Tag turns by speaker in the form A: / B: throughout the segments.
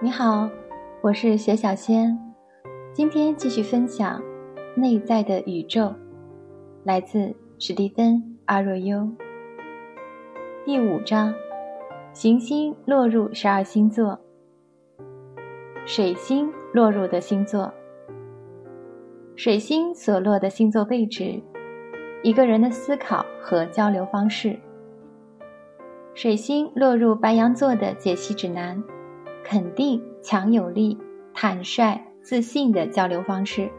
A: 你好，我是雪小仙，今天继续分享《内在的宇宙》，来自史蒂芬·阿若优。第五章：行星落入十二星座。水星落入的星座，水星所落的星座位置，一个人的思考和交流方式。水星落入白羊座的解析指南。肯定、强有力、坦率、自信的交流方式，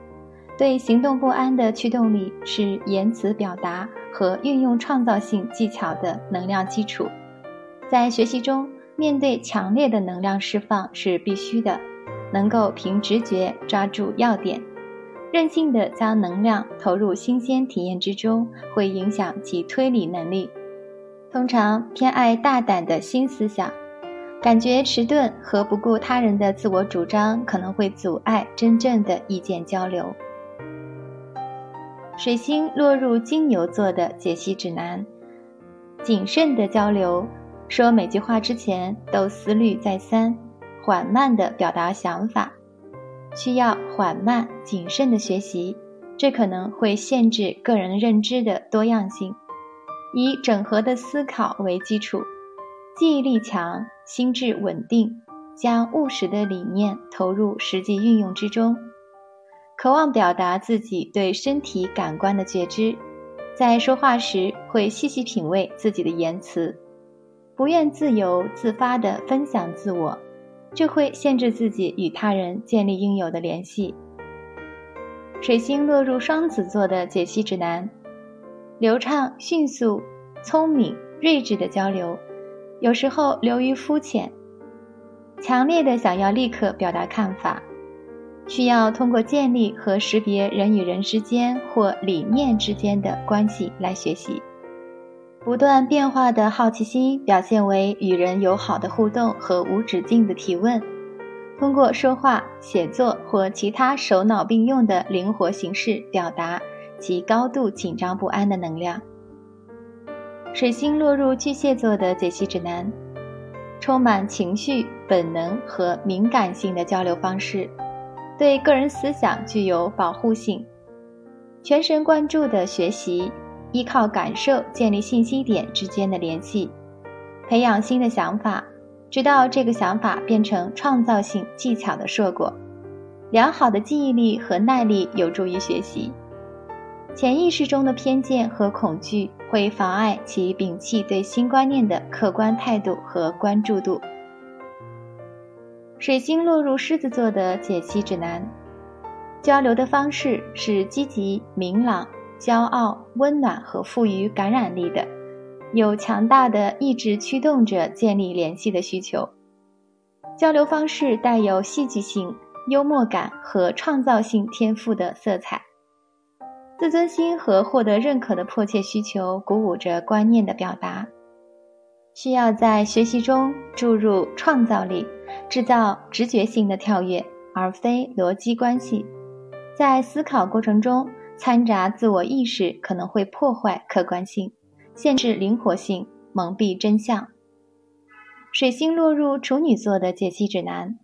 A: 对行动不安的驱动力是言辞表达和运用创造性技巧的能量基础。在学习中，面对强烈的能量释放是必须的，能够凭直觉抓住要点，任性的将能量投入新鲜体验之中，会影响其推理能力。通常偏爱大胆的新思想。感觉迟钝和不顾他人的自我主张可能会阻碍真正的意见交流。水星落入金牛座的解析指南：谨慎的交流，说每句话之前都思虑再三，缓慢地表达想法，需要缓慢谨慎的学习，这可能会限制个人认知的多样性。以整合的思考为基础，记忆力强。心智稳定，将务实的理念投入实际运用之中，渴望表达自己对身体感官的觉知，在说话时会细细品味自己的言辞，不愿自由自发地分享自我，这会限制自己与他人建立应有的联系。水星落入双子座的解析指南：流畅、迅速、聪明、睿智的交流。有时候流于肤浅，强烈的想要立刻表达看法，需要通过建立和识别人与人之间或理念之间的关系来学习。不断变化的好奇心表现为与人友好的互动和无止境的提问，通过说话、写作或其他手脑并用的灵活形式表达其高度紧张不安的能量。水星落入巨蟹座的解析指南：充满情绪、本能和敏感性的交流方式，对个人思想具有保护性。全神贯注的学习，依靠感受建立信息点之间的联系，培养新的想法，直到这个想法变成创造性技巧的硕果。良好的记忆力和耐力有助于学习。潜意识中的偏见和恐惧会妨碍其摒弃对新观念的客观态度和关注度。水星落入狮子座的解析指南：交流的方式是积极、明朗、骄傲、温暖和富于感染力的，有强大的意志驱动着建立联系的需求。交流方式带有戏剧性、幽默感和创造性天赋的色彩。自尊心和获得认可的迫切需求鼓舞着观念的表达，需要在学习中注入创造力，制造直觉性的跳跃，而非逻辑关系。在思考过程中掺杂自我意识，可能会破坏客观性，限制灵活性，蒙蔽真相。水星落入处女座的解析指南：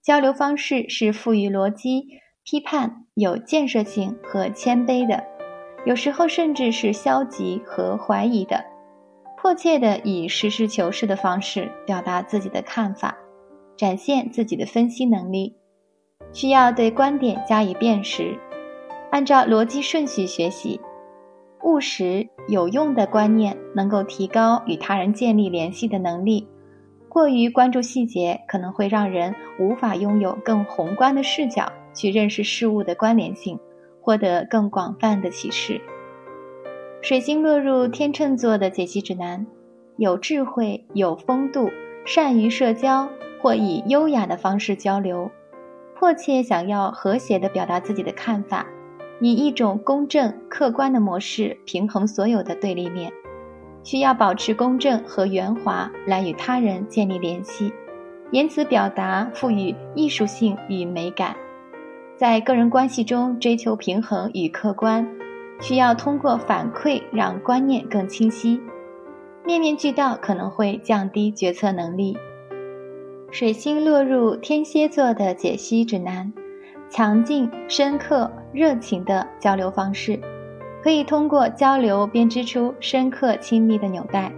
A: 交流方式是赋予逻辑。批判有建设性和谦卑的，有时候甚至是消极和怀疑的，迫切的以实事求是的方式表达自己的看法，展现自己的分析能力，需要对观点加以辨识，按照逻辑顺序学习，务实有用的观念能够提高与他人建立联系的能力，过于关注细节可能会让人无法拥有更宏观的视角。去认识事物的关联性，获得更广泛的启示。水星落入天秤座的解析指南：有智慧、有风度、善于社交或以优雅的方式交流，迫切想要和谐地表达自己的看法，以一种公正、客观的模式平衡所有的对立面。需要保持公正和圆滑来与他人建立联系，言辞表达赋予艺术性与美感。在个人关系中追求平衡与客观，需要通过反馈让观念更清晰。面面俱到可能会降低决策能力。水星落入天蝎座的解析指南：强劲、深刻、热情的交流方式，可以通过交流编织出深刻亲密的纽带。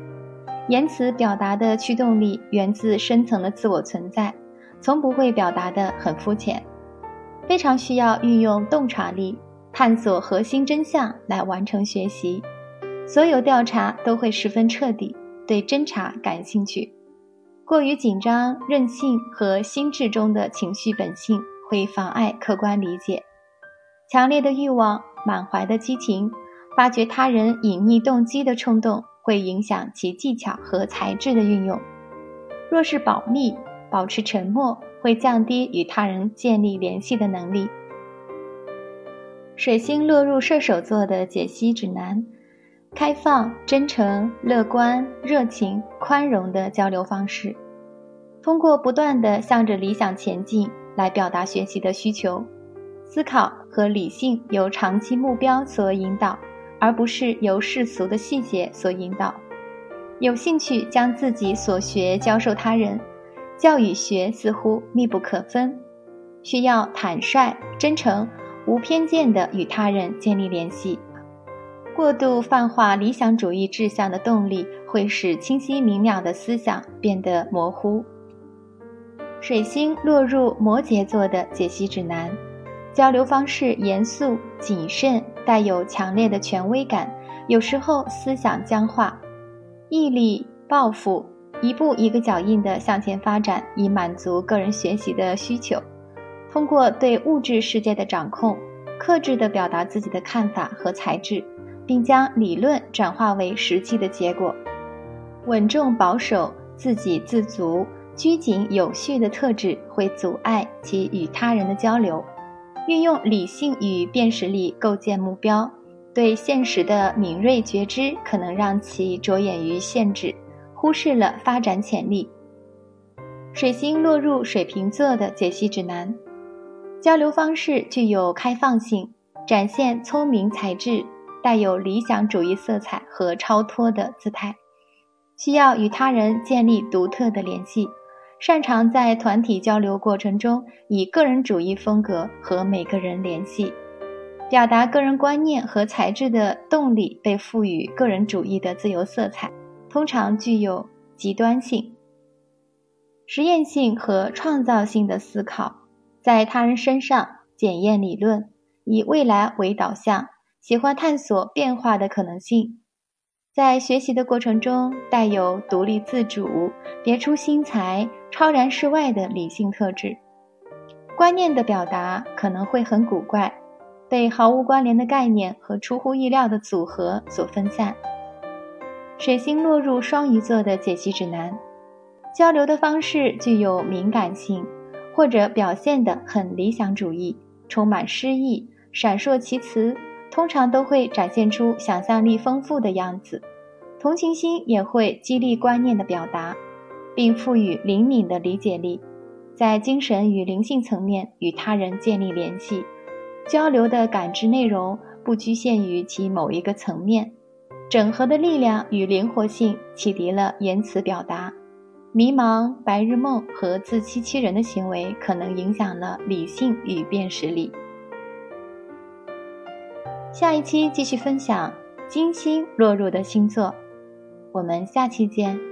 A: 言辞表达的驱动力源自深层的自我存在，从不会表达的很肤浅，非常需要运用洞察力，探索核心真相来完成学习。所有调查都会十分彻底，对侦查感兴趣。过于紧张、任性和心智中的情绪本性会妨碍客观理解。强烈的欲望、满怀的激情、发掘他人隐秘动机的冲动会影响其技巧和才智的运用。若是保密、保持沉默，会降低与他人建立联系的能力。水星落入射手座的解析指南。开放、真诚、乐观、热情、宽容的交流方式，通过不断的向着理想前进来表达学习的需求。思考和理性由长期目标所引导，而不是由世俗的细节所引导。有兴趣将自己所学教授他人，教与学似乎密不可分。需要坦率、真诚、无偏见的与他人建立联系。过度泛化理想主义志向的动力，会使清晰明了的思想变得模糊。水星落入摩羯座的解析指南：交流方式严肃谨慎，带有强烈的权威感，有时候思想僵化，毅力抱负，一步一个脚印地向前发展，以满足个人学习的需求。通过对物质世界的掌控，克制地表达自己的看法和才智。并将理论转化为实际的结果，稳重保守、自给自足、拘谨有序的特质会阻碍其与他人的交流。运用理性与辨识力构建目标，对现实的敏锐觉知可能让其着眼于限制，忽视了发展潜力。水星落入水瓶座的解析指南：交流方式具有开放性，展现聪明才智。带有理想主义色彩和超脱的姿态，需要与他人建立独特的联系，擅长在团体交流过程中以个人主义风格和每个人联系，表达个人观念和才智的动力被赋予个人主义的自由色彩，通常具有极端性、实验性和创造性的思考，在他人身上检验理论，以未来为导向。喜欢探索变化的可能性，在学习的过程中带有独立自主、别出心裁、超然世外的理性特质。观念的表达可能会很古怪，被毫无关联的概念和出乎意料的组合所分散。水星落入双鱼座的解析指南：交流的方式具有敏感性，或者表现得很理想主义，充满诗意，闪烁其词。通常都会展现出想象力丰富的样子，同情心也会激励观念的表达，并赋予灵敏的理解力，在精神与灵性层面与他人建立联系，交流的感知内容不局限于其某一个层面，整合的力量与灵活性启迪了言辞表达，迷茫、白日梦和自欺欺人的行为可能影响了理性与辨识力。下一期继续分享金星落入的星座，我们下期见。